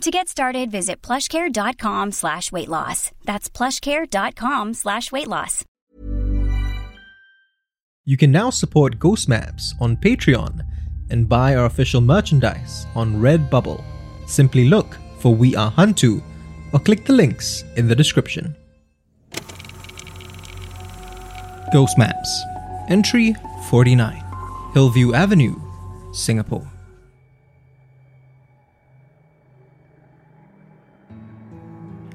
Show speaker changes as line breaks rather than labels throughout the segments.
To get started, visit plushcare.com slash weight loss. That's plushcare.com slash weight loss.
You can now support Ghost Maps on Patreon and buy our official merchandise on Redbubble. Simply look for We Are Hantu or click the links in the description. Ghost Maps Entry 49 Hillview Avenue, Singapore.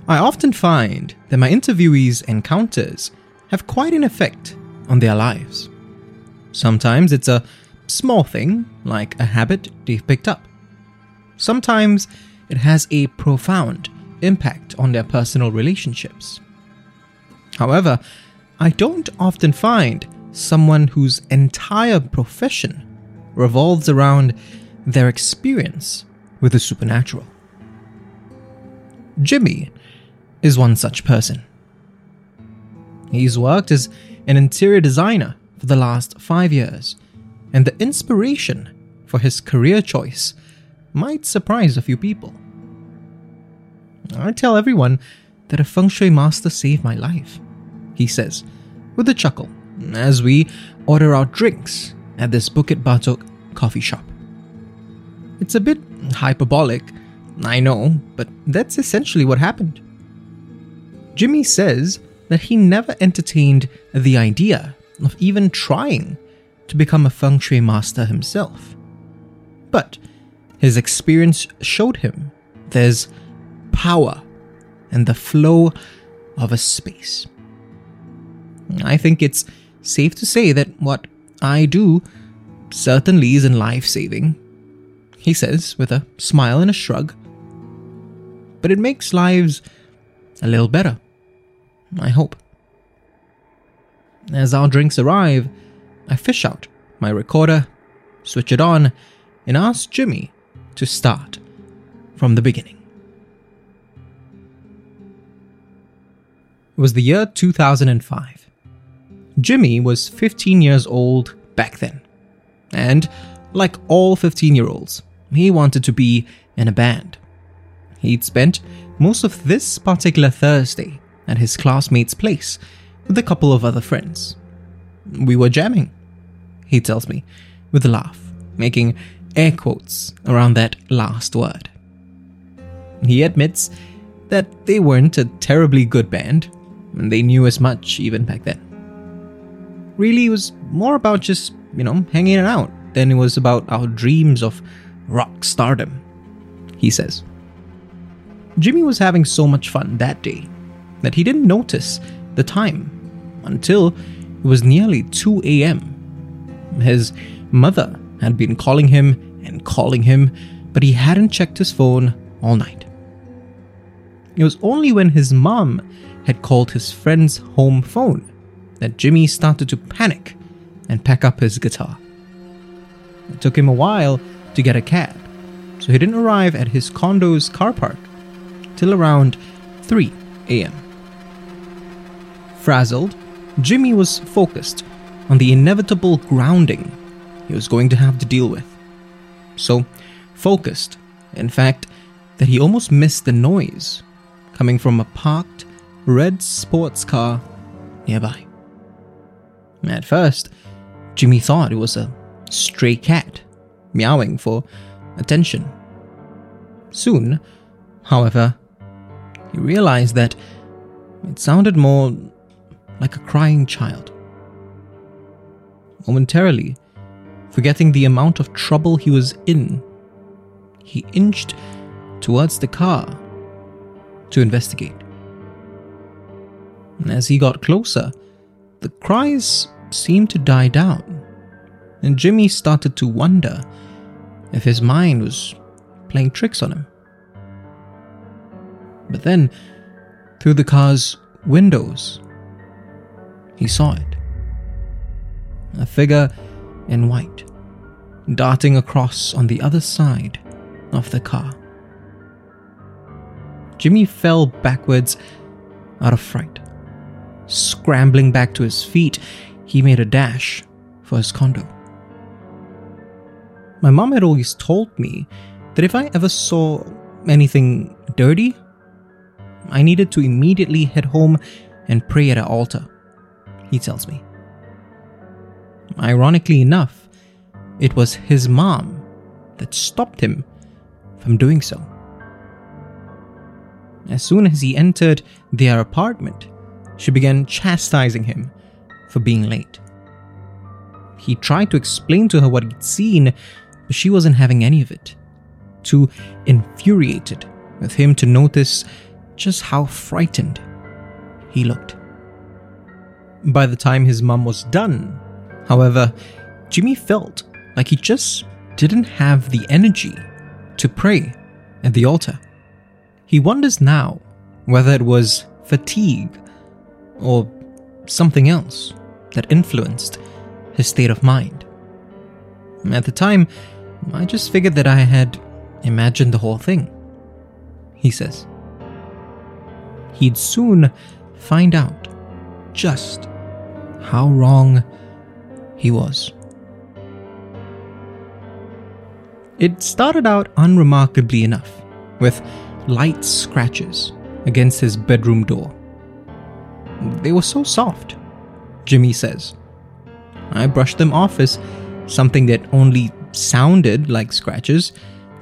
I often find that my interviewees' encounters have quite an effect on their lives. Sometimes it's a small thing, like a habit they've picked up. Sometimes it has a profound impact on their personal relationships. However, I don't often find someone whose entire profession revolves around their experience with the supernatural. Jimmy is one such person. He's worked as an interior designer for the last five years, and the inspiration for his career choice might surprise a few people. I tell everyone that a feng shui master saved my life, he says, with a chuckle, as we order our drinks at this Bukit Batok coffee shop. It's a bit hyperbolic, I know, but that's essentially what happened. Jimmy says that he never entertained the idea of even trying to become a feng shui master himself. But his experience showed him there's power in the flow of a space. I think it's safe to say that what I do certainly isn't life saving, he says with a smile and a shrug. But it makes lives a little better. I hope. As our drinks arrive, I fish out my recorder, switch it on, and ask Jimmy to start from the beginning. It was the year 2005. Jimmy was 15 years old back then. And, like all 15 year olds, he wanted to be in a band. He'd spent most of this particular Thursday at his classmate's place with a couple of other friends. We were jamming, he tells me, with a laugh, making air quotes around that last word. He admits that they weren't a terribly good band, and they knew as much even back then. Really, it was more about just, you know, hanging out than it was about our dreams of rock stardom, he says. Jimmy was having so much fun that day that he didn't notice the time until it was nearly 2 a.m. His mother had been calling him and calling him, but he hadn't checked his phone all night. It was only when his mom had called his friend's home phone that Jimmy started to panic and pack up his guitar. It took him a while to get a cab, so he didn't arrive at his condo's car park till around 3 a.m. Frazzled, Jimmy was focused on the inevitable grounding he was going to have to deal with. So focused, in fact, that he almost missed the noise coming from a parked red sports car nearby. At first, Jimmy thought it was a stray cat meowing for attention. Soon, however, he realized that it sounded more like a crying child. Momentarily, forgetting the amount of trouble he was in, he inched towards the car to investigate. As he got closer, the cries seemed to die down, and Jimmy started to wonder if his mind was playing tricks on him. But then, through the car's windows, he saw it. A figure in white, darting across on the other side of the car. Jimmy fell backwards out of fright. Scrambling back to his feet, he made a dash for his condo. My mom had always told me that if I ever saw anything dirty, I needed to immediately head home and pray at an altar, he tells me. Ironically enough, it was his mom that stopped him from doing so. As soon as he entered their apartment, she began chastising him for being late. He tried to explain to her what he'd seen, but she wasn't having any of it. Too infuriated with him to notice just how frightened he looked. By the time his mum was done, however, Jimmy felt like he just didn't have the energy to pray at the altar. He wonders now whether it was fatigue or something else that influenced his state of mind. At the time, I just figured that I had imagined the whole thing, he says. He'd soon find out just how wrong he was. It started out unremarkably enough, with light scratches against his bedroom door. They were so soft, Jimmy says. I brushed them off as something that only sounded like scratches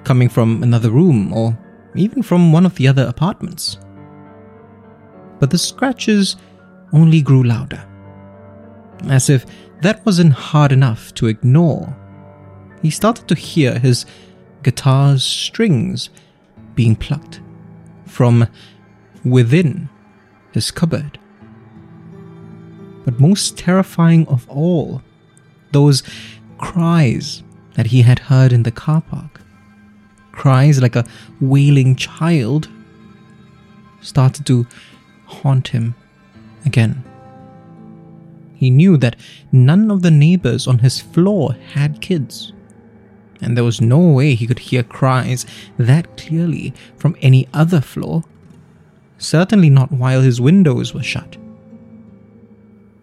coming from another room or even from one of the other apartments. But the scratches only grew louder, as if that wasn't hard enough to ignore. He started to hear his guitar's strings being plucked from within his cupboard. But most terrifying of all, those cries that he had heard in the car park, cries like a wailing child, started to haunt him again. He knew that none of the neighbors on his floor had kids and there was no way he could hear cries that clearly from any other floor. Certainly not while his windows were shut.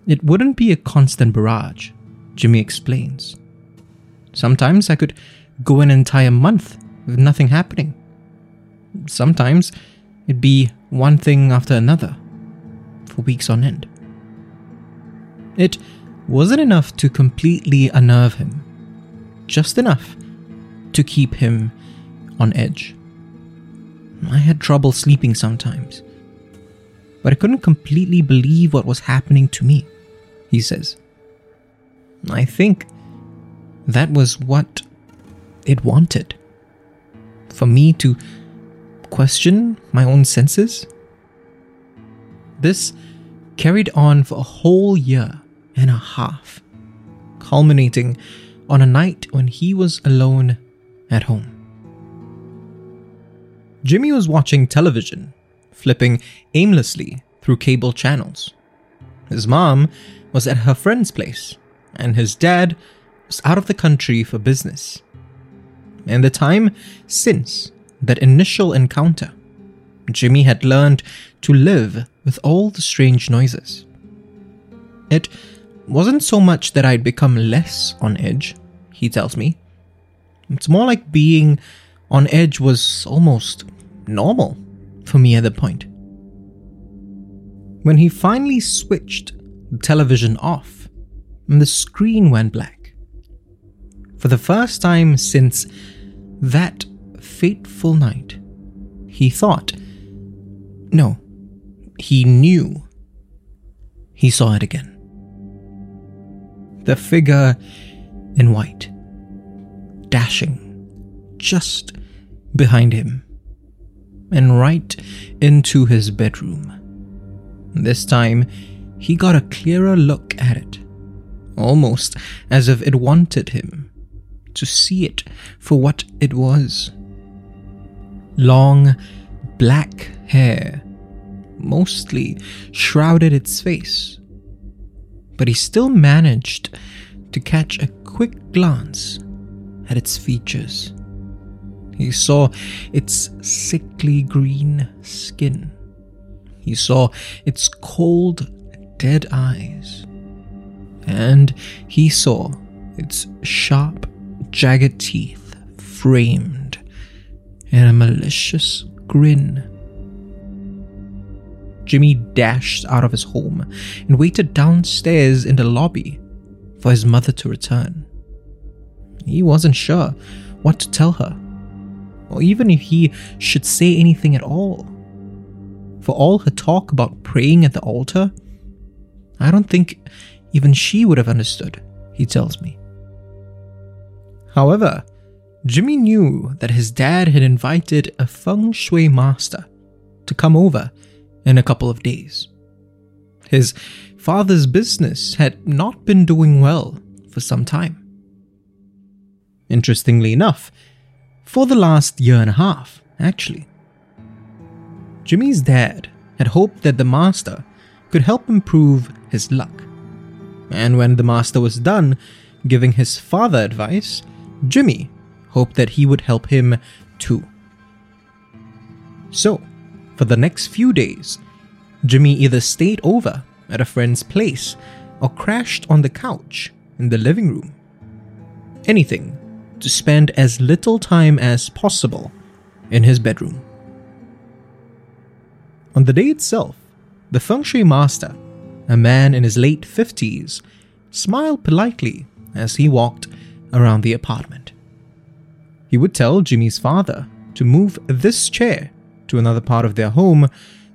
It wouldn't be a constant barrage, Jimmy explains. Sometimes I could go an entire month with nothing happening. Sometimes it'd be one thing after another for weeks on end. It wasn't enough to completely unnerve him, just enough to keep him on edge. I had trouble sleeping sometimes, but I couldn't completely believe what was happening to me, he says. I think that was what it wanted. For me to question my own senses. This carried on for a whole year and a half, culminating on a night when he was alone at home. Jimmy was watching television, flipping aimlessly through cable channels. His mom was at her friend's place, and his dad was out of the country for business. In the time since that initial encounter, Jimmy had learned to live with all the strange noises. It wasn't so much that I'd become less on edge, he tells me. It's more like being on edge was almost normal for me at that point. When he finally switched the television off and the screen went black, for the first time since that fateful night, he thought, no, he knew he saw it again. The figure in white dashing just behind him and right into his bedroom. This time, he got a clearer look at it, almost as if it wanted him to see it for what it was. Long, black hair mostly shrouded its face, but he still managed to catch a quick glance at its features. He saw its sickly green skin. He saw its cold, dead eyes. And he saw its sharp, jagged teeth framed in a malicious grin. Jimmy dashed out of his home and waited downstairs in the lobby for his mother to return. He wasn't sure what to tell her, or even if he should say anything at all. For all her talk about praying at the altar, I don't think even she would have understood, he tells me. However, Jimmy knew that his dad had invited a feng shui master to come over in a couple of days. His father's business had not been doing well for some time. Interestingly enough, for the last year and a half, actually. Jimmy's dad had hoped that the master could help improve his luck. And when the master was done giving his father advice, Jimmy hoped that he would help him too. So, for the next few days, Jimmy either stayed over at a friend's place or crashed on the couch in the living room. Anything to spend as little time as possible in his bedroom. On the day itself, the feng shui master, a man in his late 50s, smiled politely as he walked around the apartment. He would tell Jimmy's father to move this chair to another part of their home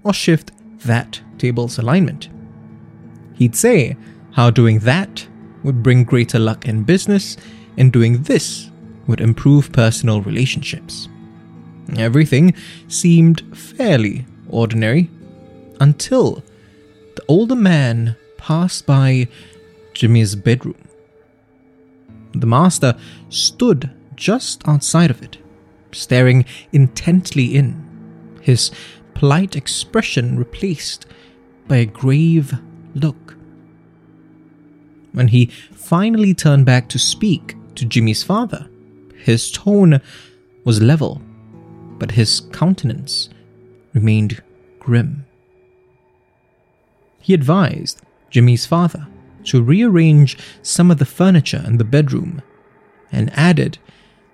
or shift that table's alignment. He'd say how doing that would bring greater luck in business and doing this would improve personal relationships. Everything seemed fairly ordinary until the older man passed by Jimmy's bedroom. The master stood just outside of it, staring intently in, his polite expression replaced by a grave look. When he finally turned back to speak to Jimmy's father, his tone was level, but his countenance remained grim. He advised Jimmy's father to rearrange some of the furniture in the bedroom and added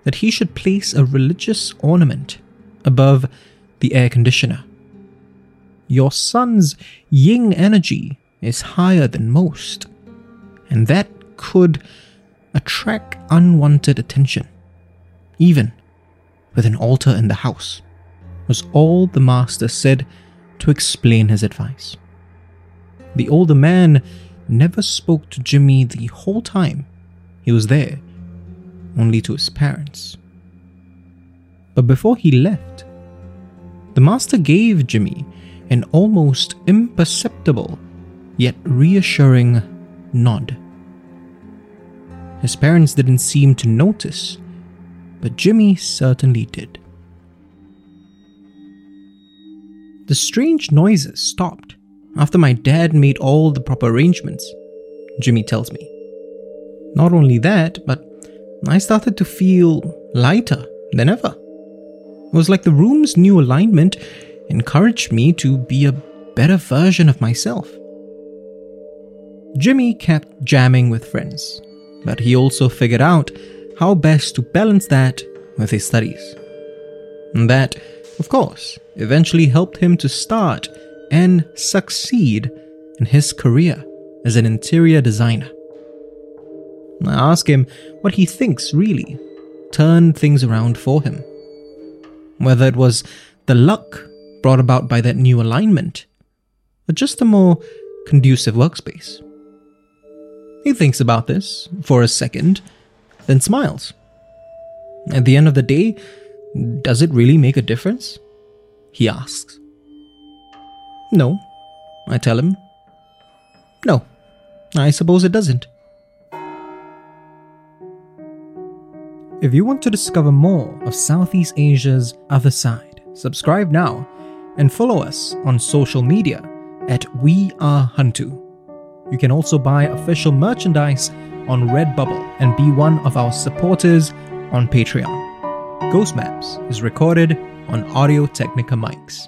that he should place a religious ornament above the air conditioner. Your son's yin energy is higher than most, and that could attract unwanted attention, even with an altar in the house, was all the master said to explain his advice. The older man never spoke to Jimmy the whole time he was there, only to his parents. But before he left, the master gave Jimmy an almost imperceptible yet reassuring nod. His parents didn't seem to notice, but Jimmy certainly did. The strange noises stopped after my dad made all the proper arrangements, Jimmy tells me. Not only that, but I started to feel lighter than ever. Was like the room's new alignment encouraged me to be a better version of myself. Jimmy kept jamming with friends, but he also figured out how best to balance that with his studies. And that, of course, eventually helped him to start and succeed in his career as an interior designer. I ask him what he thinks really turned things around for him. Whether it was the luck brought about by that new alignment, or just a more conducive workspace. He thinks about this for a second, then smiles. At the end of the day, does it really make a difference? He asks. No, I tell him. No, I suppose it doesn't. If you want to discover more of Southeast Asia's other side, subscribe now and follow us on social media at We Are Hantu. You can also buy official merchandise on Redbubble and be one of our supporters on Patreon. Ghost Maps is recorded on Audio Technica mics.